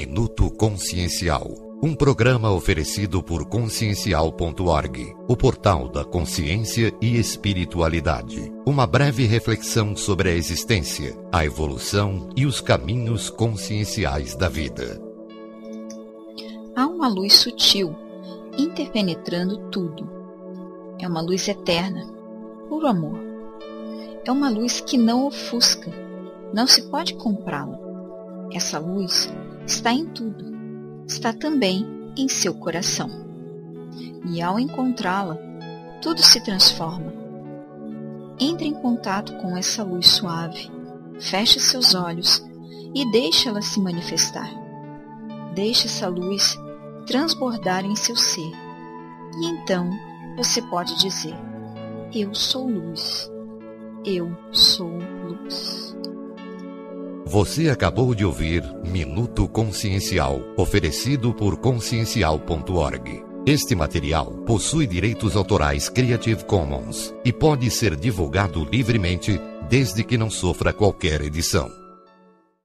Minuto Consciencial. Um programa oferecido por consciencial.org, o portal da consciência e espiritualidade. Uma breve reflexão sobre a existência, a evolução e os caminhos conscienciais da vida. Há uma luz sutil, interpenetrando tudo. É uma luz eterna, puro amor. É uma luz que não ofusca, não se pode comprá-la. Essa luz está em tudo, está também em seu coração. E ao encontrá-la, tudo se transforma. Entre em contato com essa luz suave, feche seus olhos e deixe-la se manifestar. Deixe essa luz transbordar em seu ser. E então você pode dizer: Eu sou luz. Eu sou luz. Você acabou de ouvir Minuto Consciencial, oferecido por consciencial.org. Este material possui direitos autorais Creative Commons e pode ser divulgado livremente desde que não sofra qualquer edição.